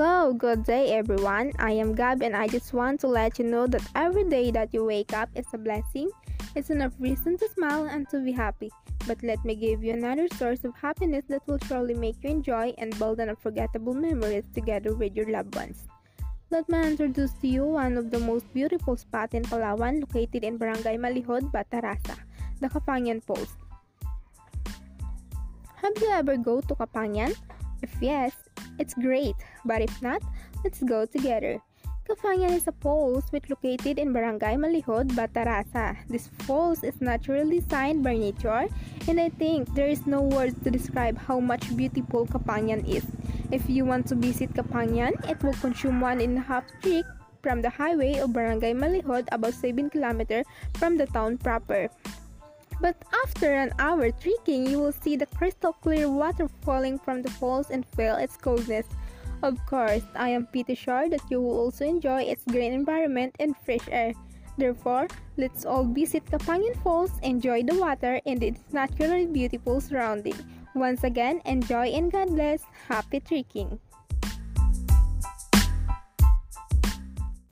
Hello, good day everyone. I am Gab and I just want to let you know that every day that you wake up is a blessing. It's enough reason to smile and to be happy. But let me give you another source of happiness that will surely make you enjoy and build an unforgettable memories together with your loved ones. Let me introduce to you one of the most beautiful spots in Palawan located in Barangay Malihud, Bataraza, the Kapangan Post. Have you ever go to Kapangan? If yes, it's great, but if not, let's go together. Kapangan is a falls which located in Barangay Malihud, Bataraza. This falls is naturally designed by nature, and I think there is no words to describe how much beautiful Kapangan is. If you want to visit Kapangan, it will consume one and a half trip from the highway of Barangay Malihud about 7 km from the town proper. But after an hour trekking, you will see the crystal clear water falling from the falls and feel its coldness. Of course, I am pretty sure that you will also enjoy its green environment and fresh air. Therefore, let's all visit Kapangan Falls, enjoy the water and its naturally beautiful surrounding. Once again, enjoy and God bless. Happy trekking!